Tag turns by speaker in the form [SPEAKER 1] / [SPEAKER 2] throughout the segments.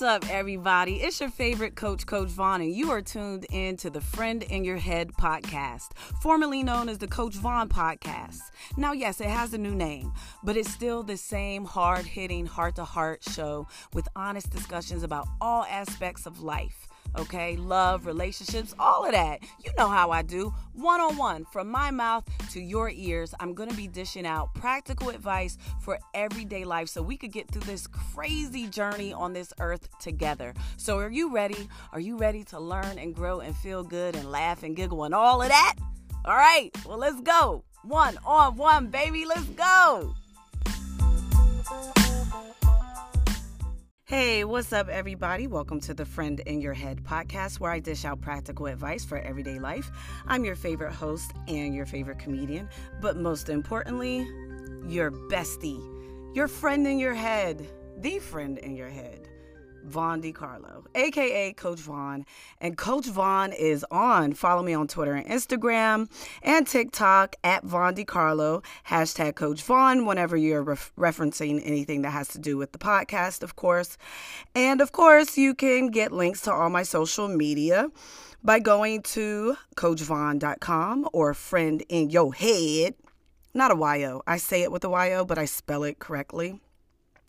[SPEAKER 1] What's up, everybody? It's your favorite coach, Coach Vaughn, and you are tuned in to the Friend in Your Head podcast, formerly known as the Coach Vaughn podcast. Now, yes, it has a new name, but it's still the same hard hitting, heart to heart show with honest discussions about all aspects of life okay? Love, relationships, all of that. You know how I do. One on one, from my mouth to your ears, I'm gonna be dishing out practical advice for everyday life so we could get through this crazy journey on this earth together. So, are you ready? Are you ready to learn and grow and feel good and laugh and giggle and all of that? All right, well, let's go. One on one, baby, let's go. Hey, what's up, everybody? Welcome to the Friend in Your Head podcast, where I dish out practical advice for everyday life. I'm your favorite host and your favorite comedian, but most importantly, your bestie, your friend in your head, the friend in your head. Vaughn DiCarlo, aka Coach Vaughn. And Coach Vaughn is on. Follow me on Twitter and Instagram and TikTok at Vaughn DiCarlo, hashtag Coach Vaughn, whenever you're ref- referencing anything that has to do with the podcast, of course. And of course, you can get links to all my social media by going to CoachVaughn.com or Friend in Your Head. Not a YO. I say it with a YO, but I spell it correctly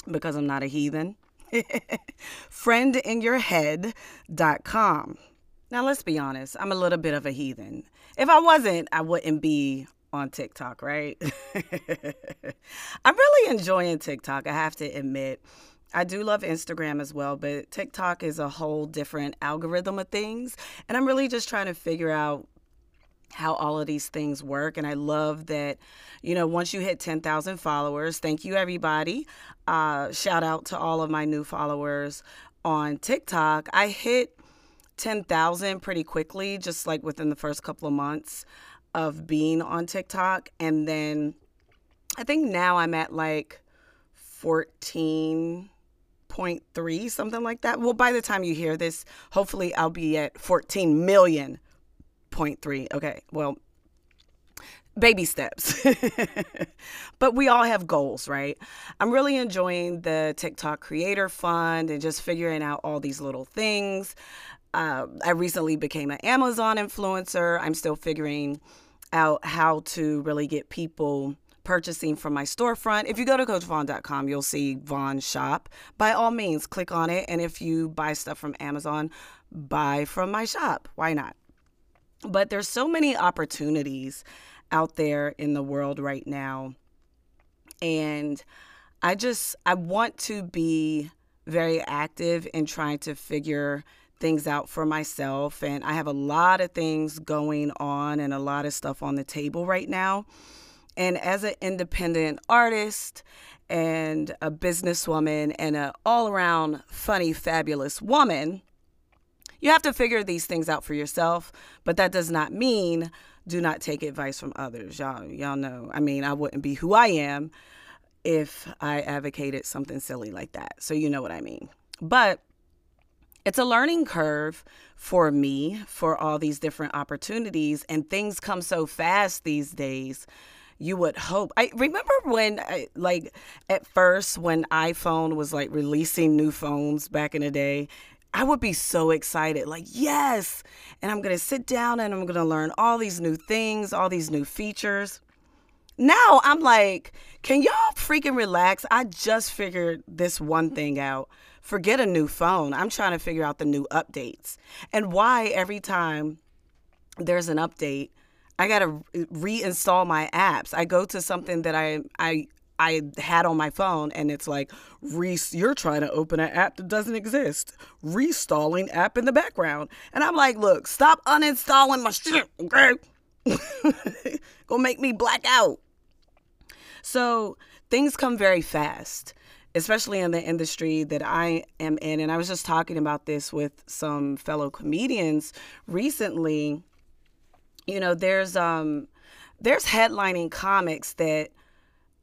[SPEAKER 1] because I'm not a heathen. friendinyourhead.com. Now, let's be honest, I'm a little bit of a heathen. If I wasn't, I wouldn't be on TikTok, right? I'm really enjoying TikTok, I have to admit. I do love Instagram as well, but TikTok is a whole different algorithm of things. And I'm really just trying to figure out how all of these things work. And I love that, you know, once you hit 10,000 followers, thank you, everybody. Uh, shout out to all of my new followers on TikTok. I hit 10,000 pretty quickly, just like within the first couple of months of being on TikTok. And then I think now I'm at like 14.3, something like that. Well, by the time you hear this, hopefully I'll be at 14 million 0.3. Okay, well, baby steps. but we all have goals, right? I'm really enjoying the TikTok Creator Fund and just figuring out all these little things. Uh, I recently became an Amazon influencer. I'm still figuring out how to really get people purchasing from my storefront. If you go to coachvaughn.com, you'll see Vaughn Shop. By all means, click on it. And if you buy stuff from Amazon, buy from my shop. Why not? But there's so many opportunities out there in the world right now. And I just I want to be very active in trying to figure things out for myself and I have a lot of things going on and a lot of stuff on the table right now. And as an independent artist and a businesswoman and an all-around funny fabulous woman, you have to figure these things out for yourself, but that does not mean do not take advice from others. Y'all y'all know. I mean, I wouldn't be who I am if I advocated something silly like that. So you know what I mean. But it's a learning curve for me for all these different opportunities and things come so fast these days you would hope i remember when I, like at first when iphone was like releasing new phones back in the day I would be so excited, like, yes. And I'm going to sit down and I'm going to learn all these new things, all these new features. Now I'm like, can y'all freaking relax? I just figured this one thing out. Forget a new phone. I'm trying to figure out the new updates and why every time there's an update, I got to reinstall my apps. I go to something that I I I had on my phone and it's like, Re- you're trying to open an app that doesn't exist. Restalling app in the background. And I'm like, look, stop uninstalling my shit, okay? Gonna make me black out. So things come very fast, especially in the industry that I am in. And I was just talking about this with some fellow comedians recently. You know, there's um there's headlining comics that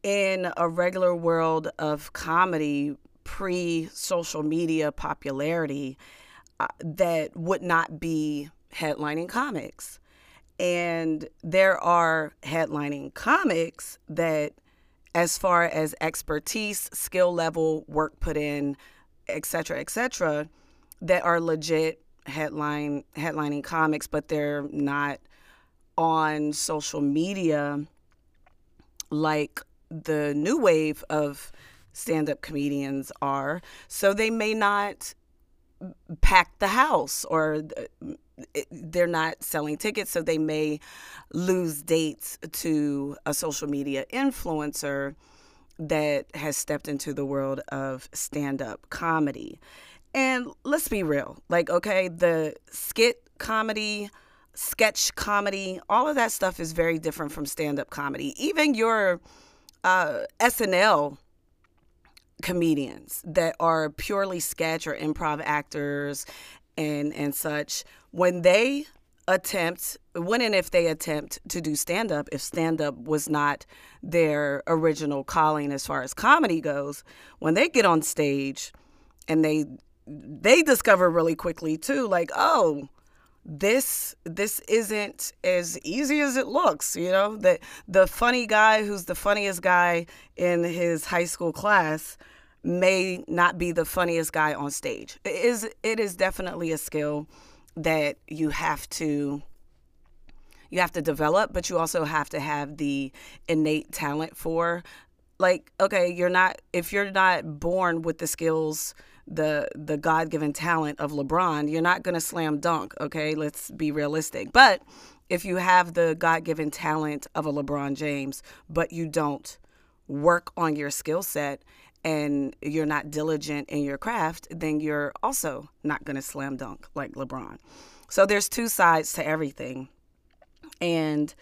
[SPEAKER 1] in a regular world of comedy pre social media popularity uh, that would not be headlining comics. And there are headlining comics that, as far as expertise, skill level, work put in, et cetera, et cetera, that are legit headline headlining comics, but they're not on social media like the new wave of stand-up comedians are. So they may not pack the house or they're not selling tickets so they may lose dates to a social media influencer that has stepped into the world of stand-up comedy and let's be real like okay the skit comedy sketch comedy all of that stuff is very different from stand-up comedy even your uh, snl comedians that are purely sketch or improv actors and and such when they attempt when and if they attempt to do stand up if stand up was not their original calling as far as comedy goes when they get on stage and they they discover really quickly too like oh this this isn't as easy as it looks you know? That the funny guy who's the funniest guy in his high school class may not be the funniest guy on stage. It is it is definitely a skill that you have to you have to develop but you also have to have the innate talent for like okay you're not if you're not born with the skills the the god-given talent of LeBron, you're not going to slam dunk, okay? Let's be realistic. But if you have the god-given talent of a LeBron James, but you don't work on your skill set and you're not diligent in your craft, then you're also not going to slam dunk like LeBron. So there's two sides to everything. And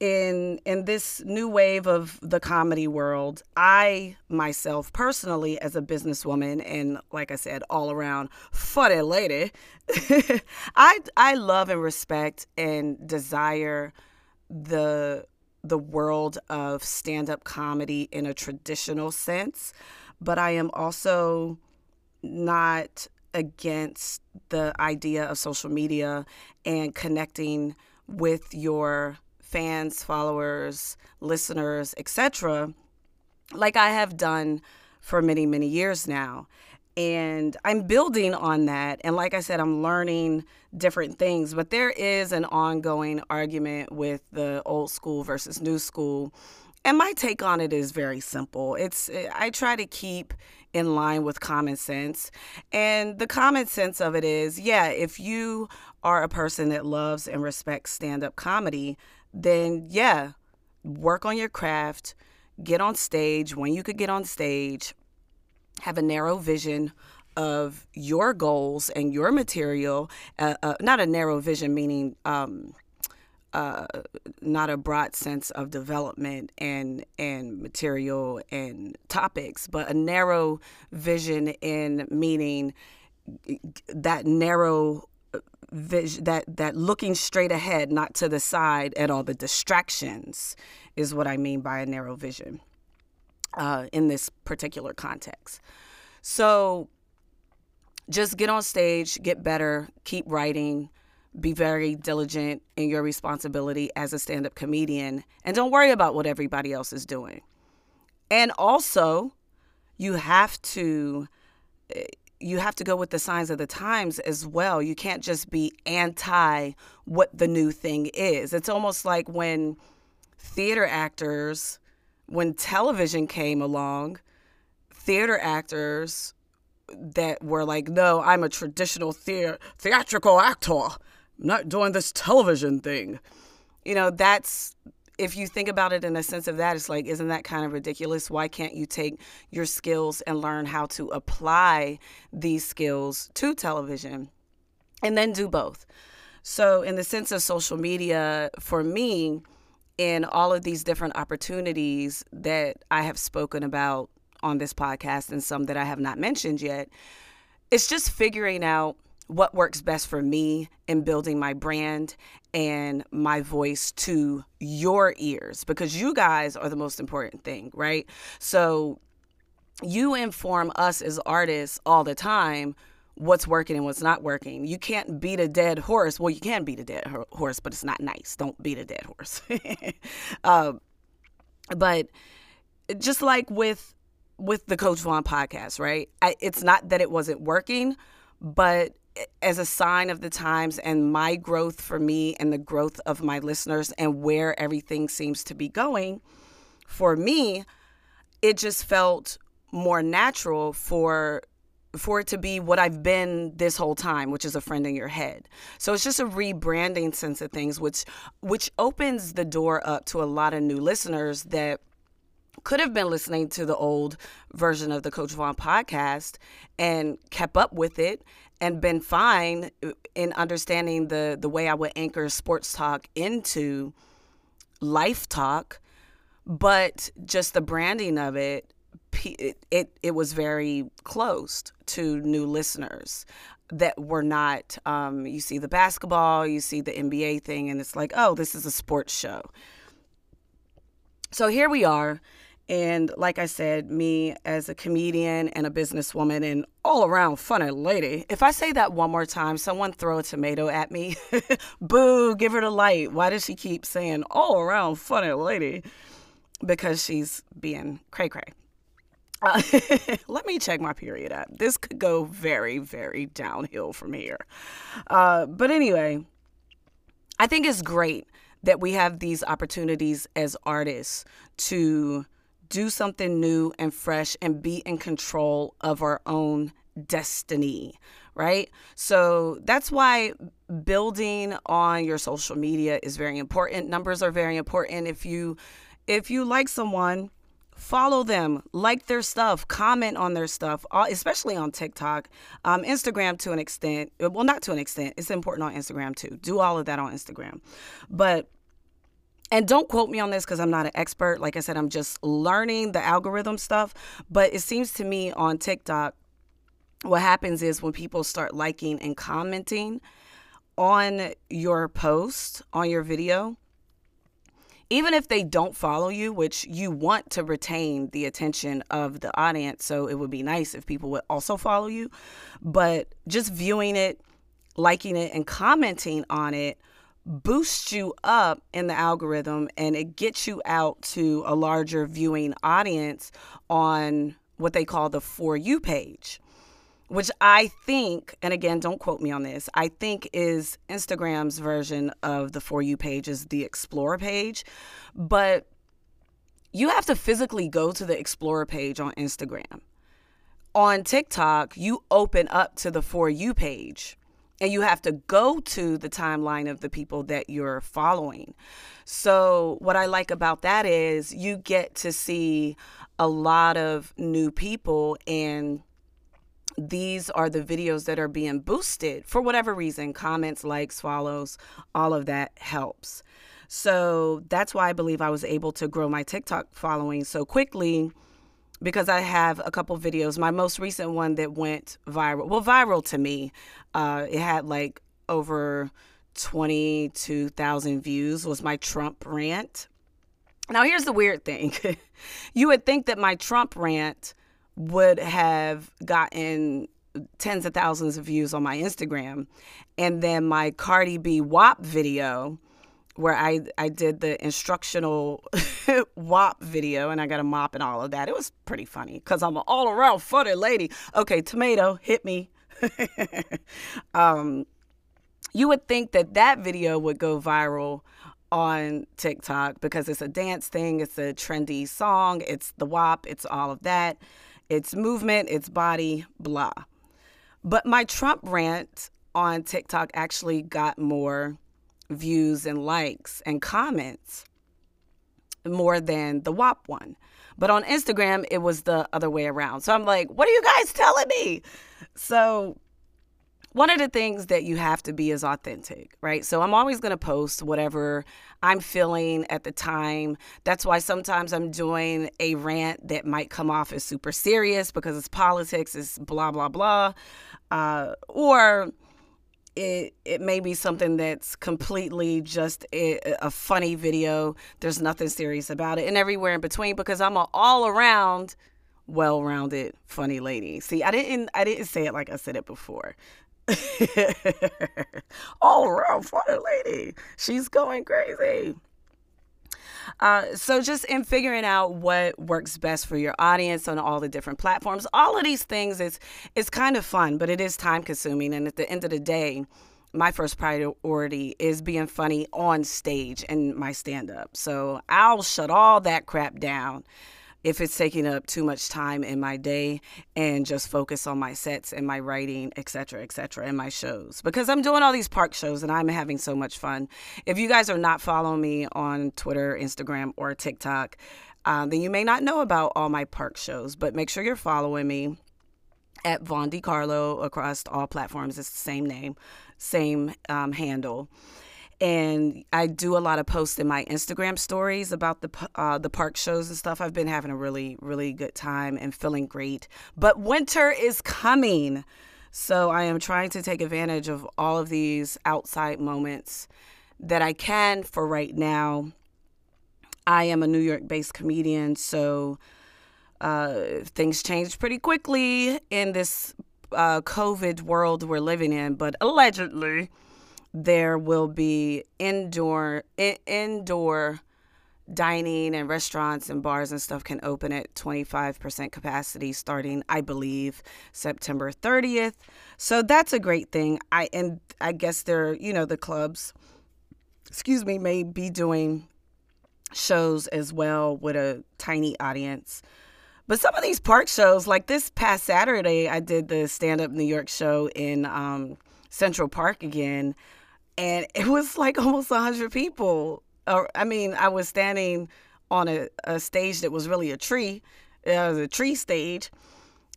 [SPEAKER 1] in in this new wave of the comedy world, I myself personally as a businesswoman and like I said all around funny lady, I I love and respect and desire the the world of stand-up comedy in a traditional sense, but I am also not against the idea of social media and connecting with your fans, followers, listeners, etc., like I have done for many, many years now. And I'm building on that. And like I said, I'm learning different things, but there is an ongoing argument with the old school versus new school. And my take on it is very simple. It's I try to keep in line with common sense. And the common sense of it is, yeah, if you are a person that loves and respects stand-up comedy, then yeah, work on your craft, get on stage when you could get on stage, have a narrow vision of your goals and your material. Uh, uh, not a narrow vision, meaning um, uh, not a broad sense of development and and material and topics, but a narrow vision in meaning that narrow that that looking straight ahead not to the side at all. The distractions is what i mean by a narrow vision uh, in this particular context. So just get on stage get better keep writing be very diligent in your responsibility as a stand-up comedian and don't worry about what everybody else is doing. And also you have to you have to go with the signs of the times as well. You can't just be anti what the new thing is. It's almost like when theater actors, when television came along, theater actors that were like, no, I'm a traditional the- theatrical actor. I'm not doing this television thing. You know, that's if you think about it in a sense of that, it's like, isn't that kind of ridiculous? Why can't you take your skills and learn how to apply these skills to television and then do both? So, in the sense of social media, for me, in all of these different opportunities that I have spoken about on this podcast and some that I have not mentioned yet, it's just figuring out what works best for me in building my brand and my voice to your ears because you guys are the most important thing, right? So you inform us as artists all the time what's working and what's not working. You can't beat a dead horse. Well, you can beat a dead horse, but it's not nice. Don't beat a dead horse. uh, but just like with with the Coach Vaughn podcast, right? I, it's not that it wasn't working, but as a sign of the times and my growth for me and the growth of my listeners and where everything seems to be going, for me, it just felt more natural for for it to be what I've been this whole time, which is a friend in your head. So it's just a rebranding sense of things, which which opens the door up to a lot of new listeners that could have been listening to the old version of the Coach Vaughn podcast and kept up with it and been fine in understanding the the way I would anchor sports talk into life talk, but just the branding of it it, it, it was very closed to new listeners that were not um, you see the basketball you see the nba thing and it's like oh this is a sports show. So here we are and like i said me as a comedian and a businesswoman and all around funny lady if i say that one more time someone throw a tomato at me boo give her the light why does she keep saying all around funny lady because she's being cray cray uh, let me check my period app. This could go very, very downhill from here. Uh, but anyway, I think it's great that we have these opportunities as artists to do something new and fresh and be in control of our own destiny, right? So that's why building on your social media is very important. Numbers are very important. If you if you like someone, follow them, like their stuff, comment on their stuff, especially on TikTok, um, Instagram to an extent. Well, not to an extent. It's important on Instagram too. Do all of that on Instagram, but. And don't quote me on this because I'm not an expert. Like I said, I'm just learning the algorithm stuff. But it seems to me on TikTok, what happens is when people start liking and commenting on your post, on your video, even if they don't follow you, which you want to retain the attention of the audience, so it would be nice if people would also follow you, but just viewing it, liking it, and commenting on it boosts you up in the algorithm and it gets you out to a larger viewing audience on what they call the For You page which I think, and again, don't quote me on this, I think is Instagram's version of the For You page is the Explore page. But you have to physically go to the Explorer page on Instagram. On TikTok, you open up to the For You page and you have to go to the timeline of the people that you're following. So, what I like about that is you get to see a lot of new people and these are the videos that are being boosted for whatever reason comments, likes, follows, all of that helps. So that's why I believe I was able to grow my TikTok following so quickly because I have a couple videos. My most recent one that went viral, well, viral to me, uh, it had like over 22,000 views, was my Trump rant. Now, here's the weird thing you would think that my Trump rant would have gotten tens of thousands of views on my Instagram. And then my Cardi B WAP video, where I, I did the instructional WAP video and I got a mop and all of that. It was pretty funny because I'm an all around funny lady. Okay, tomato, hit me. um, you would think that that video would go viral on TikTok because it's a dance thing, it's a trendy song, it's the WAP, it's all of that its movement, its body, blah. But my Trump rant on TikTok actually got more views and likes and comments more than the WAP one. But on Instagram, it was the other way around. So I'm like, what are you guys telling me? So one of the things that you have to be is authentic, right? So I'm always going to post whatever I'm feeling at the time. That's why sometimes I'm doing a rant that might come off as super serious because it's politics, it's blah, blah, blah. Uh, or it, it may be something that's completely just a, a funny video. There's nothing serious about it, and everywhere in between because I'm an all around well-rounded funny lady see i didn't i didn't say it like i said it before All around funny lady. She's going crazy. Uh, so just in figuring out what works best for your audience on all the different platforms, all of these things is is kind of fun, but it is time consuming. And at the end of the day, my first priority is being funny on stage and my stand up. So I'll shut all that crap down if it's taking up too much time in my day and just focus on my sets and my writing, etc., etc., and my shows. Because I'm doing all these park shows and I'm having so much fun. If you guys are not following me on Twitter, Instagram, or TikTok, um, then you may not know about all my park shows, but make sure you're following me at Vaughn DiCarlo across all platforms. It's the same name, same um, handle and I do a lot of posts in my Instagram stories about the uh, the park shows and stuff. I've been having a really really good time and feeling great. But winter is coming, so I am trying to take advantage of all of these outside moments that I can for right now. I am a New York based comedian, so uh, things change pretty quickly in this uh, COVID world we're living in. But allegedly there will be indoor in, indoor dining and restaurants and bars and stuff can open at 25% capacity starting I believe September 30th. So that's a great thing. I and I guess they're, you know, the clubs excuse me may be doing shows as well with a tiny audience. But some of these park shows, like this past Saturday, I did the stand up New York show in um, Central Park again and it was like almost 100 people. I mean, I was standing on a, a stage that was really a tree. It was a tree stage.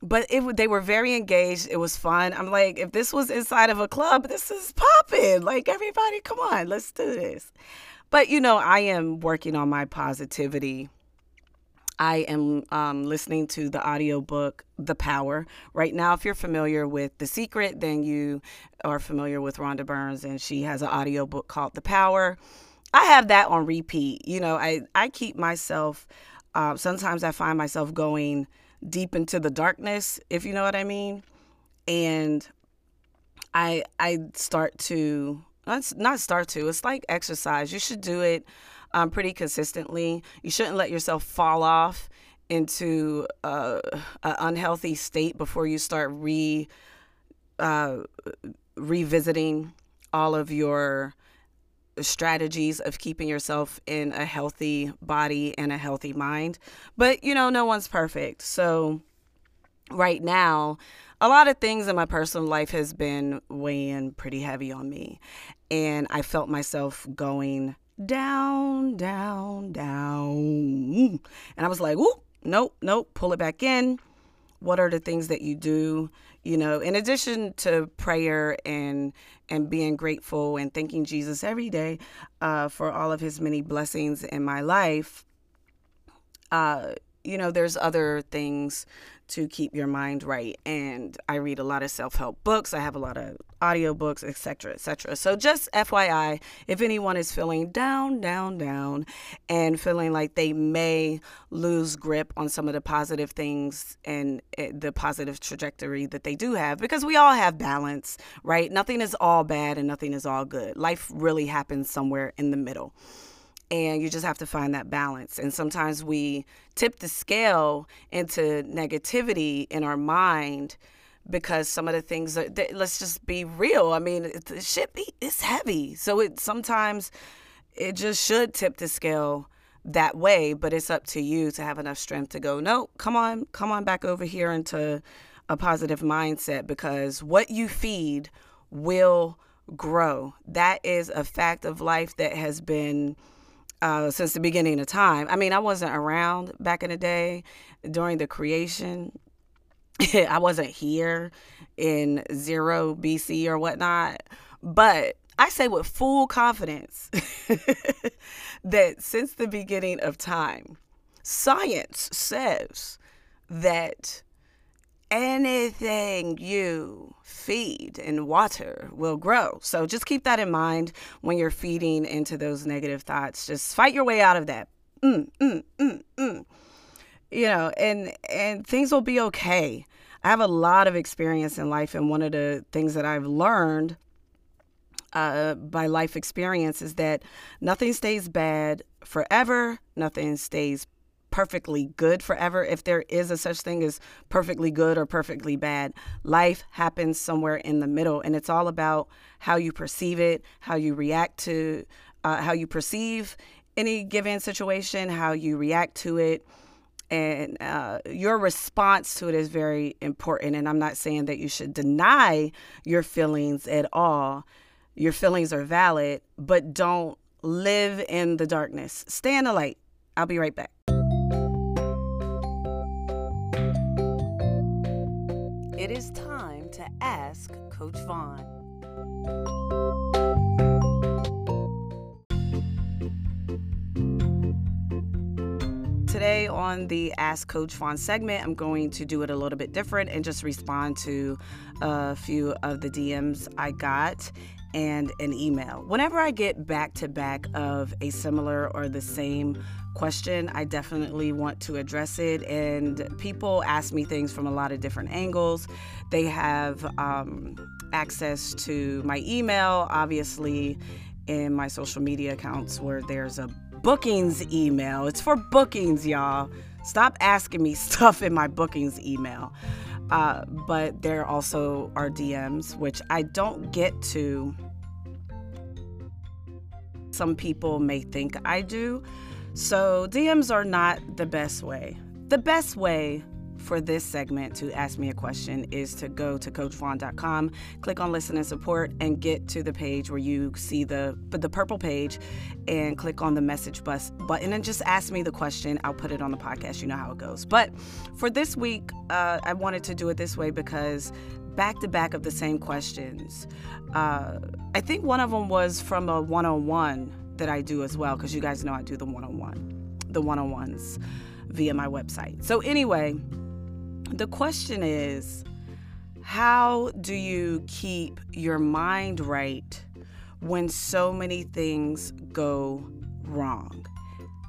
[SPEAKER 1] But it they were very engaged. It was fun. I'm like, if this was inside of a club, this is popping. Like everybody, come on, let's do this. But you know, I am working on my positivity I am um, listening to the audiobook The Power. Right now, if you're familiar with The Secret, then you are familiar with Rhonda Burns, and she has an audiobook called The Power. I have that on repeat. You know, I, I keep myself, uh, sometimes I find myself going deep into the darkness, if you know what I mean. And I I start to, not start to, it's like exercise. You should do it um, pretty consistently. You shouldn't let yourself fall off into uh, an unhealthy state before you start re uh, revisiting all of your strategies of keeping yourself in a healthy body and a healthy mind. But you know, no one's perfect. So right now, a lot of things in my personal life has been weighing pretty heavy on me. And I felt myself going down, down, down. And I was like, whoop, nope, nope, pull it back in. What are the things that you do? You know, in addition to prayer and and being grateful and thanking Jesus every day uh, for all of His many blessings in my life. Uh, you know, there's other things to keep your mind right. And I read a lot of self help books, I have a lot of audiobooks, etc., etc. So, just FYI, if anyone is feeling down, down, down, and feeling like they may lose grip on some of the positive things and eh, the positive trajectory that they do have, because we all have balance, right? Nothing is all bad and nothing is all good. Life really happens somewhere in the middle and you just have to find that balance. And sometimes we tip the scale into negativity in our mind because some of the things are, let's just be real. I mean, it, it should be it's heavy, so it sometimes it just should tip the scale that way. But it's up to you to have enough strength to go. No, come on, come on back over here into a positive mindset because what you feed will grow. That is a fact of life that has been uh, since the beginning of time. I mean, I wasn't around back in the day during the creation. I wasn't here in zero BC or whatnot. But I say with full confidence that since the beginning of time, science says that anything you feed and water will grow. So just keep that in mind when you're feeding into those negative thoughts. Just fight your way out of that. Mm, mm, mm, mm. You know, and and things will be okay. I have a lot of experience in life, and one of the things that I've learned uh, by life experience is that nothing stays bad forever. Nothing stays perfectly good forever. If there is a such thing as perfectly good or perfectly bad, life happens somewhere in the middle, and it's all about how you perceive it, how you react to, uh, how you perceive any given situation, how you react to it. And uh, your response to it is very important. And I'm not saying that you should deny your feelings at all. Your feelings are valid, but don't live in the darkness. Stay in the light. I'll be right back. It is time to ask Coach Vaughn. Today on the Ask Coach Vaughn segment, I'm going to do it a little bit different and just respond to a few of the DMs I got and an email. Whenever I get back to back of a similar or the same question, I definitely want to address it. And people ask me things from a lot of different angles. They have um, access to my email, obviously, in my social media accounts where there's a bookings email. It's for bookings, y'all. Stop asking me stuff in my bookings email. Uh, but there also are DMs, which I don't get to. Some people may think I do. So, DMs are not the best way. The best way for this segment to ask me a question is to go to coachvaughn.com, click on listen and support, and get to the page where you see the the purple page, and click on the message bus button and just ask me the question. I'll put it on the podcast. You know how it goes. But for this week, uh, I wanted to do it this way because back to back of the same questions. Uh, I think one of them was from a one on one that I do as well, because you guys know I do the one on one, the one on ones via my website. So, anyway, the question is how do you keep your mind right when so many things go wrong?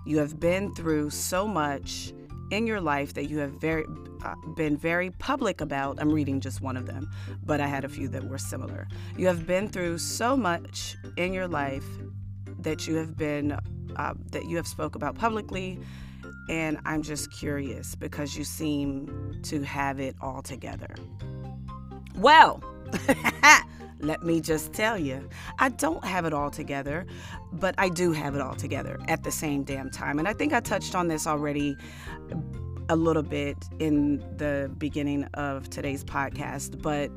[SPEAKER 1] You have been through so much in your life that you have very uh, been very public about. I'm reading just one of them, but I had a few that were similar. You have been through so much in your life that you have been uh, that you have spoke about publicly and I'm just curious because you seem to have it all together. Well, let me just tell you, I don't have it all together, but I do have it all together at the same damn time. And I think I touched on this already a little bit in the beginning of today's podcast, but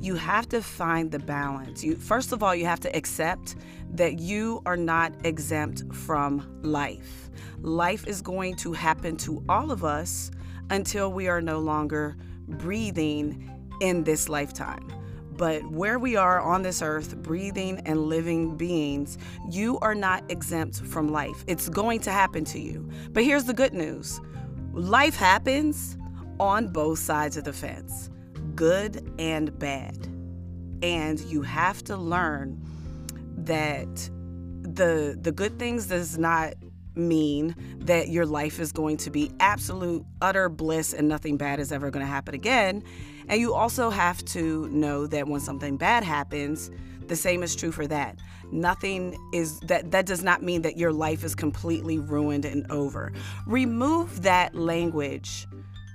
[SPEAKER 1] you have to find the balance. You first of all, you have to accept that you are not exempt from life. Life is going to happen to all of us until we are no longer breathing in this lifetime. But where we are on this earth, breathing and living beings, you are not exempt from life. It's going to happen to you. But here's the good news life happens on both sides of the fence good and bad. And you have to learn that the the good things does not mean that your life is going to be absolute utter bliss and nothing bad is ever going to happen again. And you also have to know that when something bad happens, the same is true for that. Nothing is that that does not mean that your life is completely ruined and over. Remove that language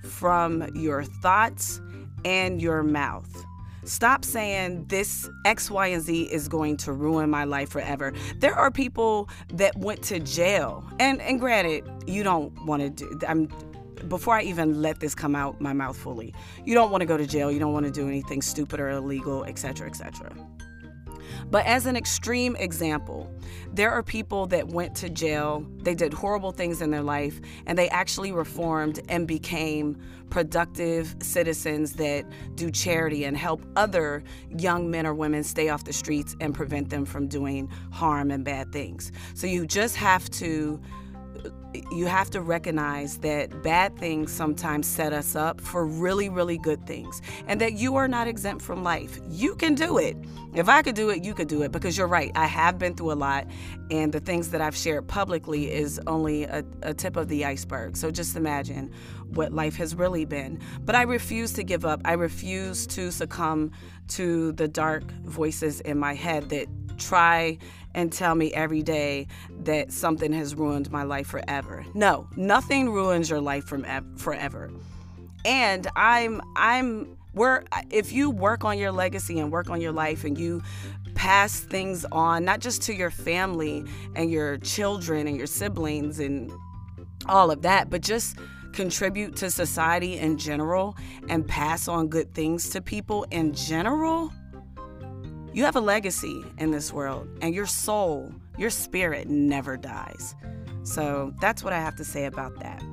[SPEAKER 1] from your thoughts and your mouth. Stop saying this X, Y, and Z is going to ruin my life forever. There are people that went to jail, and and granted, you don't want to do. I'm before I even let this come out my mouth fully. You don't want to go to jail. You don't want to do anything stupid or illegal, etc., etc. But as an extreme example, there are people that went to jail, they did horrible things in their life, and they actually reformed and became productive citizens that do charity and help other young men or women stay off the streets and prevent them from doing harm and bad things. So you just have to you have to recognize that bad things sometimes set us up for really, really good things, and that you are not exempt from life. You can do it. If I could do it, you could do it because you're right. I have been through a lot, and the things that I've shared publicly is only a, a tip of the iceberg. So just imagine what life has really been. But I refuse to give up. I refuse to succumb to the dark voices in my head that try and tell me every day that something has ruined my life forever. No, nothing ruins your life from ev- forever. And I'm I'm we're if you work on your legacy and work on your life and you pass things on not just to your family and your children and your siblings and all of that, but just contribute to society in general and pass on good things to people in general, you have a legacy in this world and your soul, your spirit never dies. So that's what I have to say about that.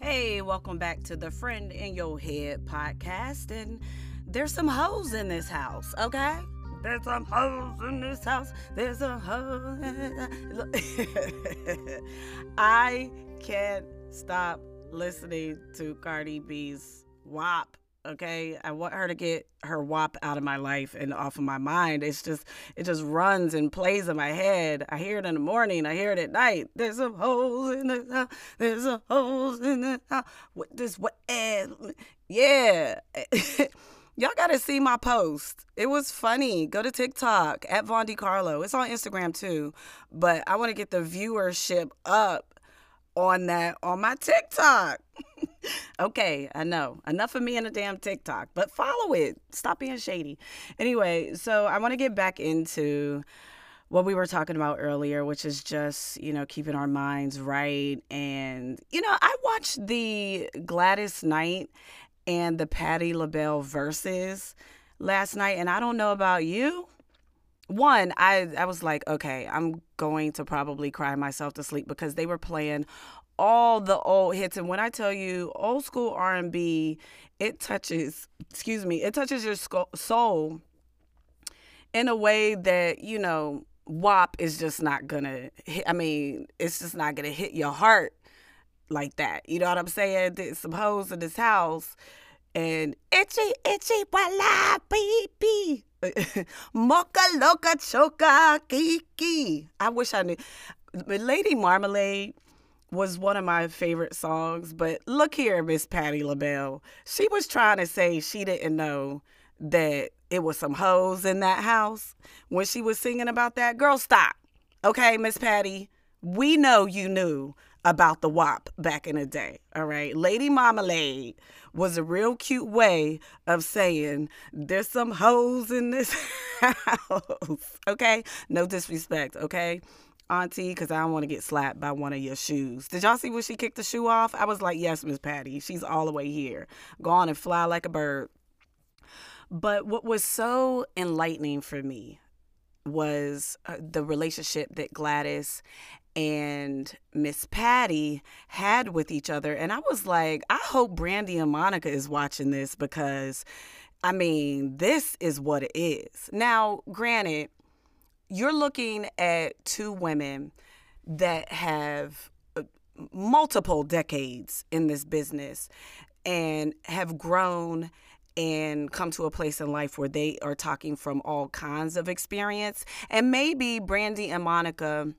[SPEAKER 1] Hey, welcome back to the Friend in Your Head podcast. And there's some hoes in this house, okay? There's some hoes in this house. There's a hole. I can't stop listening to Cardi B's WAP. Okay, I want her to get her WAP out of my life and off of my mind. It's just, it just runs and plays in my head. I hear it in the morning. I hear it at night. There's some holes in the house. There's some holes in the house. What this? What? Eh, yeah. Y'all gotta see my post. It was funny. Go to TikTok at Vaughn Carlo. It's on Instagram too. But I want to get the viewership up on that on my TikTok. okay, I know. Enough of me and a damn TikTok, but follow it. Stop being shady. Anyway, so I want to get back into what we were talking about earlier, which is just, you know, keeping our minds right. And, you know, I watched the Gladys Knight and the Patti LaBelle Verzuz last night, and I don't know about you. One, I I was like, okay, I'm going to probably cry myself to sleep because they were playing all the old hits, and when I tell you old school R&B, it touches, excuse me, it touches your soul in a way that you know WAP is just not gonna. Hit, I mean, it's just not gonna hit your heart like that. You know what I'm saying? Some hoes in this house and itchy, itchy, voila, baby. Mocha loca choca kiki. I wish I knew. Lady Marmalade was one of my favorite songs, but look here, Miss Patti LaBelle. She was trying to say she didn't know that it was some hoes in that house when she was singing about that. Girl, stop. Okay, Miss Patti, we know you knew about the WAP back in the day. All right. Lady Marmalade was a real cute way of saying there's some hoes in this house. Okay. No disrespect. Okay. Auntie, because I don't want to get slapped by one of your shoes. Did y'all see when she kicked the shoe off? I was like, yes, Miss Patti. She's all the way here. Go on and fly like a bird. But what was so enlightening for me was uh, the relationship that Gladys and Miss Patti had with each other. And I was like, I hope Brandy and Monica is watching this because, I mean, this is what it is. Now, granted, you're looking at two women that have uh, multiple decades in this business and have grown and come to a place in life where they are talking from all kinds of experience. And maybe Brandy and Monica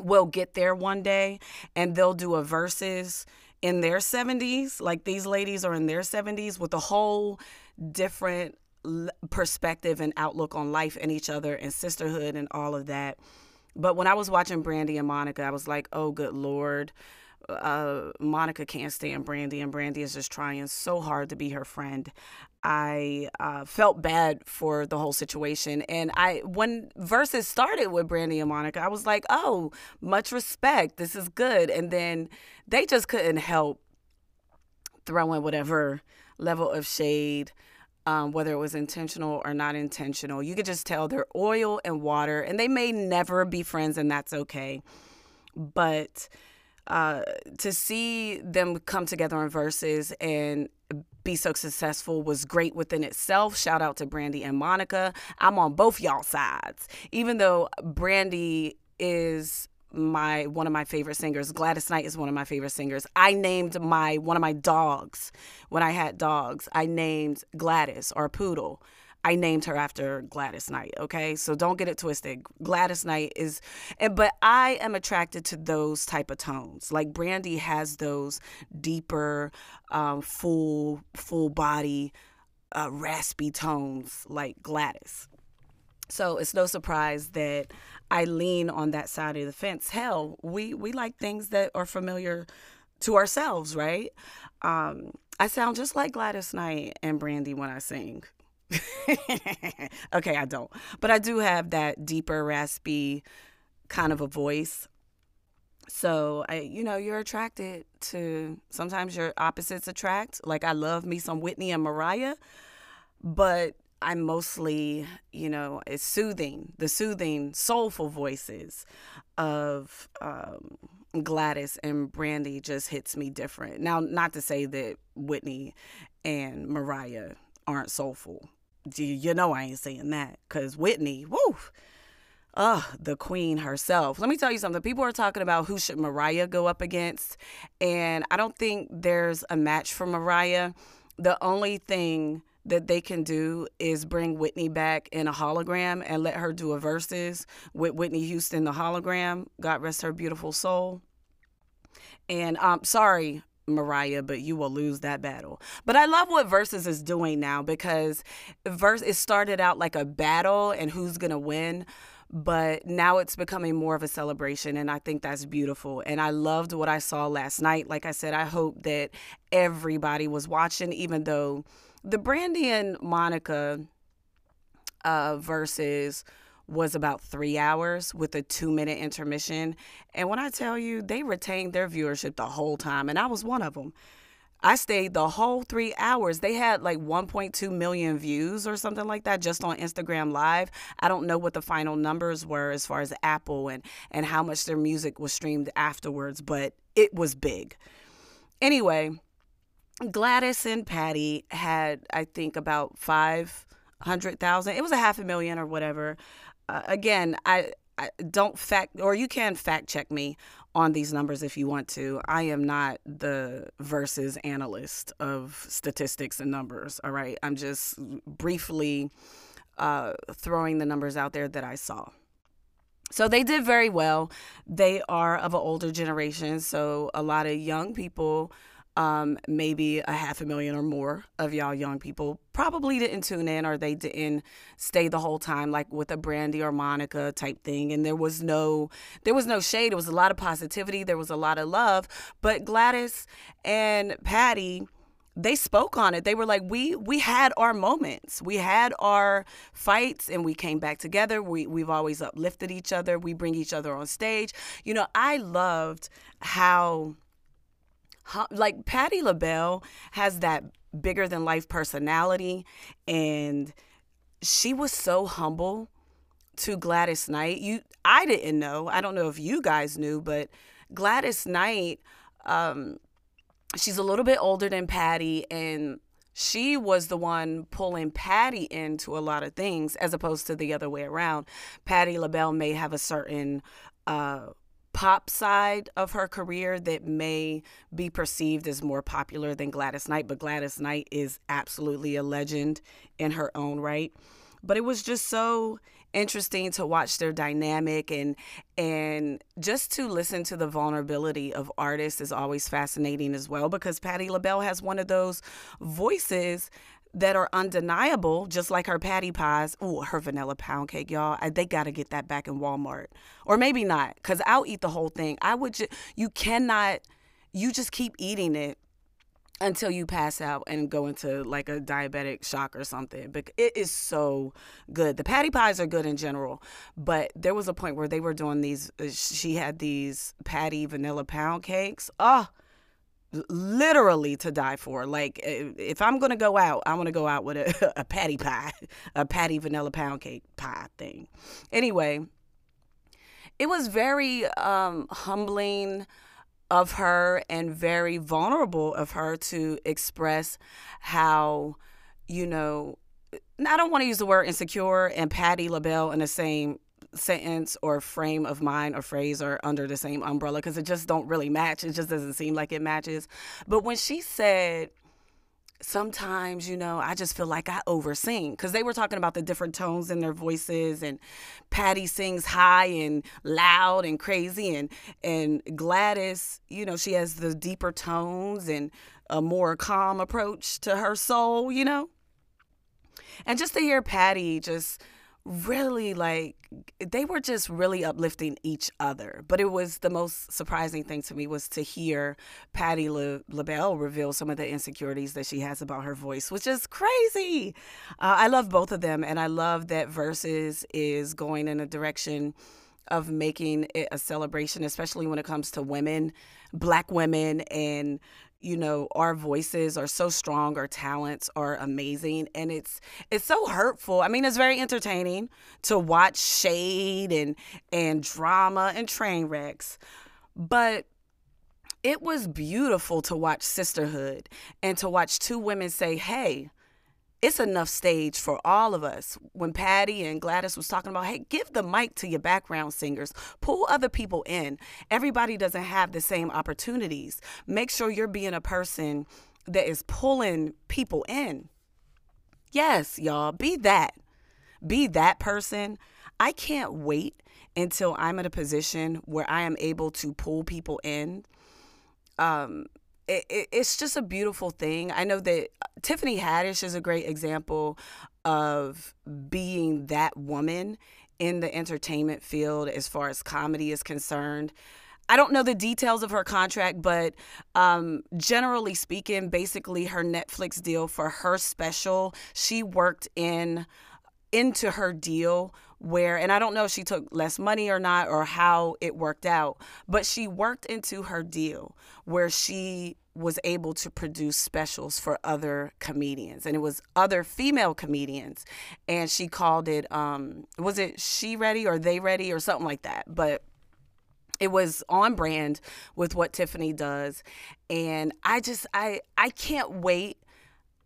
[SPEAKER 1] will get there one day and they'll do a Verzuz in their 70s like these ladies are in their 70s with a whole different perspective and outlook on life and each other and sisterhood and all of that. But when i was watching brandy and monica i was like oh good lord uh, Monica can't stand Brandy, and Brandy is just trying so hard to be her friend. I uh, felt bad for the whole situation, and I when Verzuz started with Brandy and Monica, I was like, "Oh, much respect. This is good." And then they just couldn't help throwing whatever level of shade. Um, whether it was intentional or not intentional, you could just tell they're oil and water, and they may never be friends, and that's okay. But uh, to see them come together on Verzuz and be so successful was great within itself. Shout out to Brandy and Monica. I'm on both y'all sides. Even though Brandy is my one of my favorite singers. Gladys Knight is one of my favorite singers. I named my one of my dogs when I had dogs. I named Gladys or Poodle I named her after Gladys Knight, okay? So don't get it twisted. Gladys Knight is but I am attracted to those type of tones. Like Brandy has those deeper um, full full body uh, raspy tones like Gladys. So it's no surprise that I lean on that side of the fence. Hell, we we like things that are familiar to ourselves, right? Um, I sound just like Gladys Knight and Brandy when I sing. okay, I don't, but I do have that deeper, raspy kind of a voice. So I, you know, you're attracted to. Sometimes your opposites attract. Like I love me some Whitney and Mariah, but I'm mostly, you know, it's soothing, the soothing, soulful voices of um, Gladys and Brandy just hits me different. Now, not to say that Whitney and Mariah aren't soulful. You know, I ain't saying that because Whitney, woo, uh, the queen herself. Let me tell you something. People are talking about who should Mariah go up against, and I don't think there's a match for Mariah. The only thing that they can do is bring Whitney back in a hologram and let her do a Verzuz with Whitney Houston, the hologram. God rest her beautiful soul. And I'm um, sorry, Mariah, but you will lose that battle. But I love what Verzuz is doing now because verse it started out like a battle and who's gonna win. But now it's becoming more of a celebration, and I think that's beautiful. And I loved what I saw last night. Like I said, I hope that everybody was watching, even though the Brandy and Monica uh, Verzuz was about three hours with a two minute intermission. And when I tell you, they retained their viewership the whole time, and I was one of them. I stayed the whole three hours. They had like 1.2 million views or something like that just on Instagram Live. I don't know what the final numbers were as far as Apple and, and how much their music was streamed afterwards, but it was big. Anyway, Gladys and Patti had, I think, about 500,000. It was a half a million or whatever. Uh, again, I, I don't fact, or you can fact check me on these numbers if you want to. I am not the Verzuz analyst of statistics and numbers. All right. I'm just briefly uh, throwing the numbers out there that I saw. So they did very well. They are of an older generation. So a lot of young people um, maybe a half a million or more of y'all young people probably didn't tune in or they didn't stay the whole time like with a brandy or monica type thing. And there was no there was no shade. It was a lot of positivity. There was a lot of love. But gladys and patti they spoke on it. They were like we we had our moments. We had our fights and we came back together. We we've always uplifted each other. We bring each other on stage. You know i loved how like Patti LaBelle has that bigger than life personality and she was so humble to Gladys Knight. You I didn't know. I don't know if you guys knew, but Gladys Knight um she's a little bit older than Patti and she was the one pulling Patti into a lot of things as opposed to the other way around. Patti LaBelle may have a certain uh, pop side of her career that may be perceived as more popular than Gladys Knight, but Gladys Knight is absolutely a legend in her own right. But it was just so interesting to watch their dynamic and and just to listen to the vulnerability of artists is always fascinating as well because Patti LaBelle has one of those voices that are undeniable, just like her Patti pies. Oh, her vanilla pound cake, y'all. I, they got to get that back in Walmart. Or maybe not, because I'll eat the whole thing. I would just, you cannot, you just keep eating it until you pass out and go into like a diabetic shock or something. But it is so good. The Patti pies are good in general, but there was a point where they were doing these, uh, she had these Patti vanilla pound cakes. Oh, literally to die for. Like if I'm gonna go out, I want to go out with a, a Patti pie, a Patti vanilla pound cake pie thing. Anyway, it was very um, humbling of her and very vulnerable of her to express how, you know, I don't want to use the word insecure and Patti LaBelle in the same sentence or frame of mind or phrase are under the same umbrella because it just don't really match. It just doesn't seem like it matches. But when she said, sometimes you know i just feel like i oversing because they were talking about the different tones in their voices and patti sings high and loud and crazy and and gladys you know she has the deeper tones and a more calm approach to her soul you know And just to hear Patti just really like they were just really uplifting each other but it was the most surprising thing to me was to hear patti Le- labelle reveal some of the insecurities that she has about her voice which is crazy. Uh, i love both of them and i love that Verzuz is going in a direction of making it a celebration especially when it comes to women black women and you know our voices are so strong our talents are amazing and it's it's so hurtful. I mean it's very entertaining to watch shade and and drama and train wrecks but it was beautiful to watch sisterhood and to watch two women say hey it's enough stage for all of us. When Patti and Gladys was talking about, hey, give the mic to your background singers, pull other people in. Everybody doesn't have the same opportunities. Make sure you're being a person that is pulling people in. Yes, y'all, be that. Be that person. I can't wait until I'm in a position where I am able to pull people in. Um, it, it, it's just a beautiful thing. I know that uh, Tiffany Haddish is a great example of being that woman in the entertainment field as far as comedy is concerned. I don't know the details of her contract, but um, generally speaking, basically her Netflix deal for her special, she worked in into her deal where and I don't know if she took less money or not or how it worked out, but she worked into her deal where she was able to produce specials for other comedians and it was other female comedians and she called it um was it she ready or they ready or something like that but it was on brand with what Tiffany does and I just I I can't wait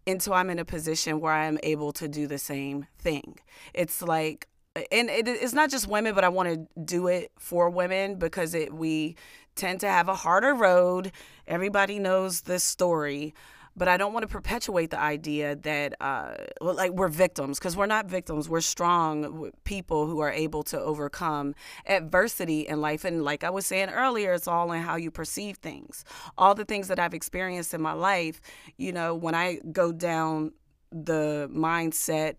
[SPEAKER 1] until I'm in a position where I'm able to do the same thing. It's like and it, it's not just women, but I want to do it for women because it we tend to have a harder road. Everybody knows this story, but I don't want to perpetuate the idea that uh, like we're victims because we're not victims. We're strong people who are able to overcome adversity in life. And like I was saying earlier, it's all in how you perceive things. All the things that I've experienced in my life, you know, when I go down the mindset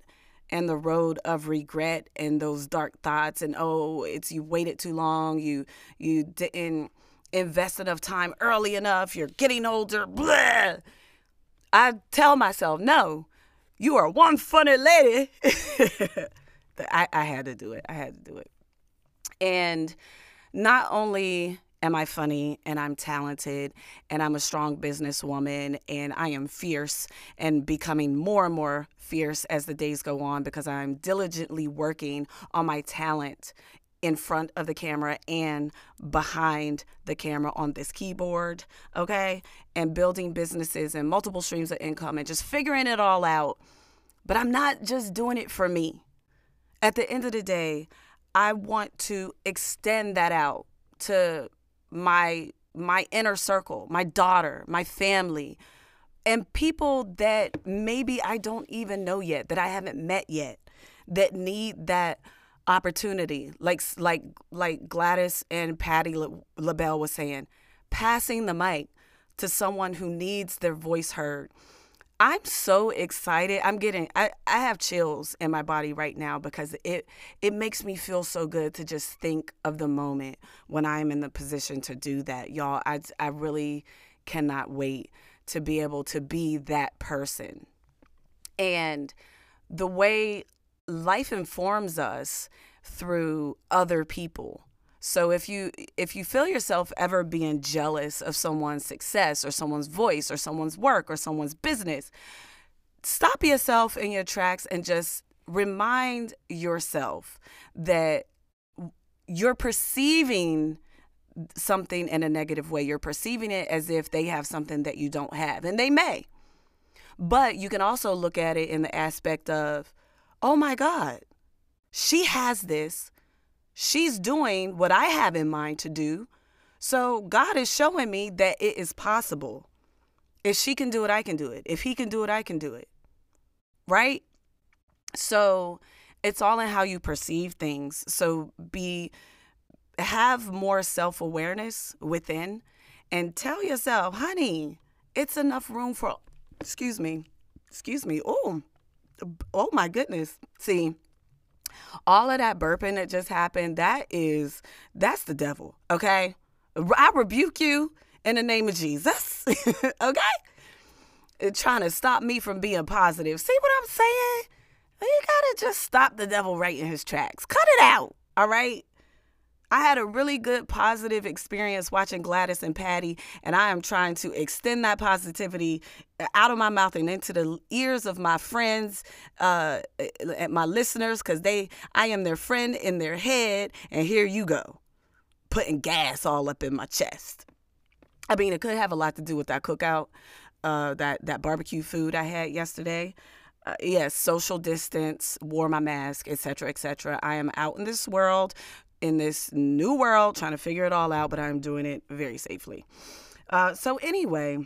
[SPEAKER 1] and the road of regret and those dark thoughts and oh it's you waited too long you you didn't invest enough time early enough you're getting older blah. i tell myself no you are one funny lady. I, I had to do it. I had to do it. And not only am I funny and I'm talented and I'm a strong businesswoman and I am fierce and becoming more and more fierce as the days go on because I'm diligently working on my talent in front of the camera and behind the camera on this keyboard, okay? And building businesses and multiple streams of income and just figuring it all out. But I'm not just doing it for me. At the end of the day, I want to extend that out to my my inner circle, my daughter, my family, and people that maybe I don't even know yet, that I haven't met yet, that need that opportunity. Like like like Gladys and Patti LaBelle was saying, passing the mic to someone who needs their voice heard I'm so excited. I'm getting I, I have chills in my body right now because it it makes me feel so good to just think of the moment when I'm in the position to do that. Y'all, I I really cannot wait to be able to be that person. And the way life informs us through other people so if you if you feel yourself ever being jealous of someone's success or someone's voice or someone's work or someone's business, stop yourself in your tracks and just remind yourself that you're perceiving something in a negative way. You're perceiving it as if they have something that you don't have, and they may. But you can also look at it in the aspect of, oh my God, she has this she's doing what I have in mind to do. So God is showing me that it is possible. If she can do it, I can do it. If he can do it, I can do it. Right? So it's all in how you perceive things. So be have more self-awareness within and tell yourself, honey, it's enough room for excuse me. Excuse me. Oh, oh my goodness. See, all of that burping that just happened, that is, that's the devil, okay? I rebuke you in the name of Jesus, okay? trying to stop me from being positive. See what I'm saying? You gotta just stop the devil right in his tracks. Cut it out, all right? I had a really good positive experience watching Gladys and Patti, and I am trying to extend that positivity uh, out of my mouth and into the ears of my friends, uh, and my listeners, because they, I am their friend in their head, and here you go, putting gas all up in my chest. I mean, it could have a lot to do with that cookout, uh, that that barbecue food I had yesterday. Uh, yes, social distance, wore my mask, etc., etc. I am out in this world in this new world, trying to figure it all out, but I'm doing it very safely. Uh, so, anyway,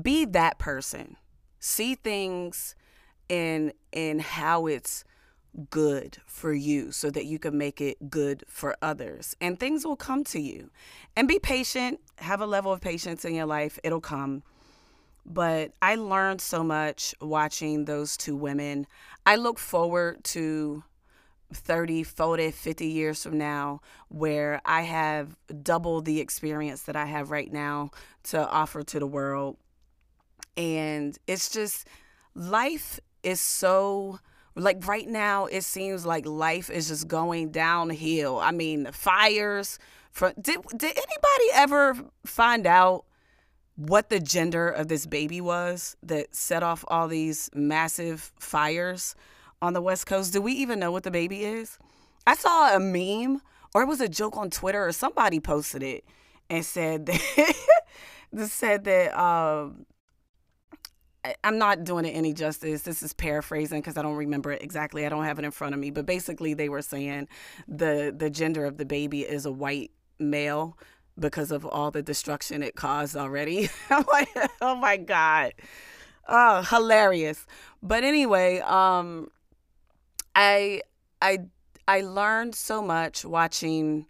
[SPEAKER 1] be that person. See things in in how it's good for you so that you can make it good for others and things will come to you. And be patient. Have a level of patience in your life. It'll come. But i learned so much watching those two women. I look forward to 30, 40, 50 years from now where I have double the experience that I have right now to offer to the world. And it's just life is so like right now it seems like life is just going downhill. I mean, the fires from did did anybody ever find out what the gender of this baby was that set off all these massive fires? On the West Coast. Do we even know what the baby is? I saw a meme or it was a joke on Twitter or somebody posted it and said that said that um, I'm not doing it any justice. This is paraphrasing because I don't remember it exactly. I don't have it in front of me. But basically, they were saying the the gender of the baby is a white male because of all the destruction it caused already. I'm like, oh my god, oh hilarious. But anyway, um, I I I learned so much watching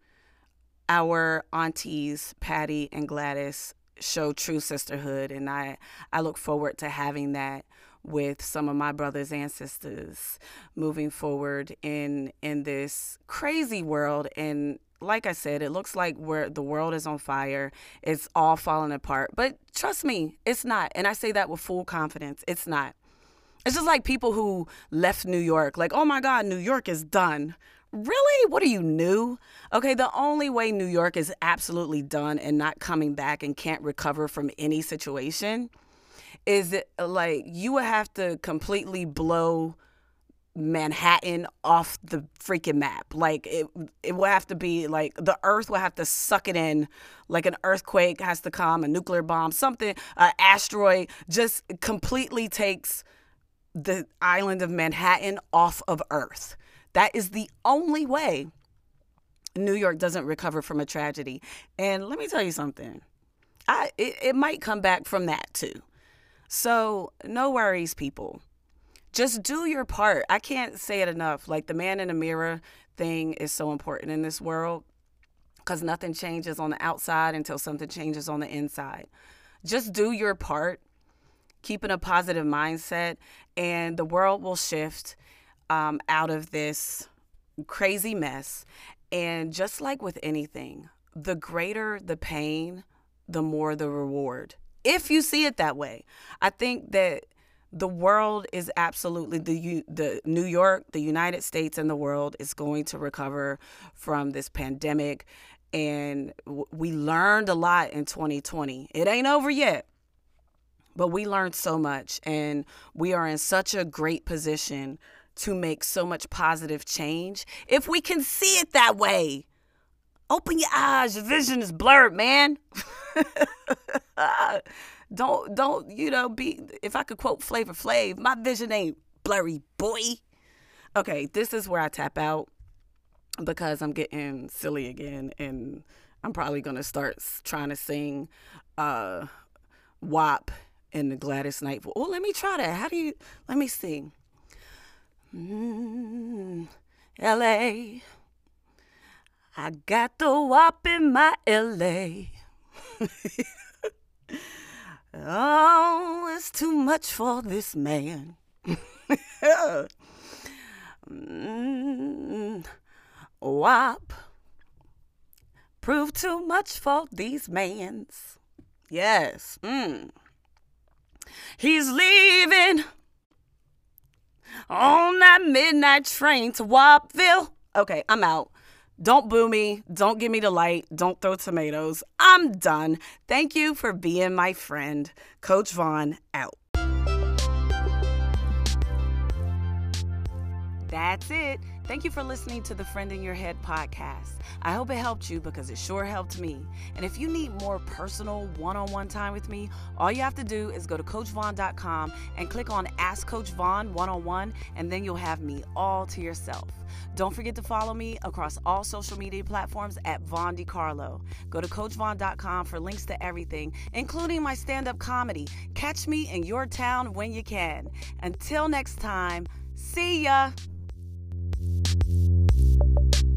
[SPEAKER 1] our aunties Patti and Gladys show true sisterhood and I I look forward to having that with some of my brothers and sisters moving forward in in this crazy world and like I said, it looks like where the world is on fire. It's all falling apart. But trust me, it's not. And I say that with full confidence. It's not. It's just like people who left New York, like, oh my God, New York is done. Really? What are you new? Okay, the only way New York is absolutely done and not coming back and can't recover from any situation is it like you would have to completely blow Manhattan off the freaking map. Like it it will have to be like the earth will have to suck it in like an earthquake has to come, a nuclear bomb, something, an asteroid just completely takes the island of Manhattan off of Earth. That is the only way New York doesn't recover from a tragedy. And let me tell you something. I it, it might come back from that too. So, no worries people. Just do your part. I can't say it enough. Like the man in the mirror thing is so important in this world cuz nothing changes on the outside until something changes on the inside. Just do your part keeping a positive mindset, and the world will shift um, out of this crazy mess. And just like with anything, the greater the pain, the more the reward. If you see it that way, I think that the world is absolutely the the New York, the United States, and the world is going to recover from this pandemic. And we learned a lot in 2020. It ain't over yet. But we learned so much, and we are in such a great position to make so much positive change if we can see it that way. Open your eyes, your vision is blurred, man. don't don't you know be if I could quote Flavor Flav, my vision ain't blurry, boy. Okay, this is where I tap out because I'm getting silly again and I'm probably gonna start trying to sing uh WAP in the Gladys Knight. Oh, let me try that. How do you? Let me see. Mm, L.A. I got the wop in my L.A. oh, it's too much for this man. mm, WAP. Prove too much for these mans. Yes. Mm. He's leaving on that midnight train to Wapville. Okay, I'm out. Don't boo me. Don't give me the light. Don't throw tomatoes. I'm done. Thank you for being my friend. Coach Vaughn out. That's it. Thank you for listening to the Friend in Your Head podcast. I hope it helped you because it sure helped me. And if you need more personal one on one time with me, all you have to do is go to CoachVaughn.com and click on Ask Coach Vaughn one on one, and then you'll have me all to yourself. Don't forget to follow me across all social media platforms at Vaughn DiCarlo. Go to CoachVaughn.com for links to everything, including my stand up comedy. Catch me in your town when you can. Until next time, see ya. Thank you.